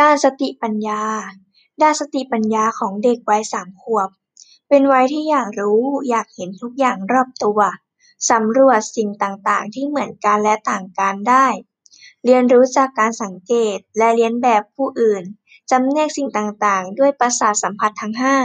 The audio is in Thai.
ด้านสติปัญญา ด้านสติปัญญาของเด็กวัยสามขวบ เป็นวัยที่อยากรู้อยากเห็นทุกอย่างรอบตัว สำรวจสิ่งต่างๆ ที่เหมือนกันและต่างกันได้ เรียนรู้จากการสังเกตและเลียนแบบผู้อื่น จำแนกสิ่งต่างๆ ด้วยประสาทสัมผัสทั้งห้า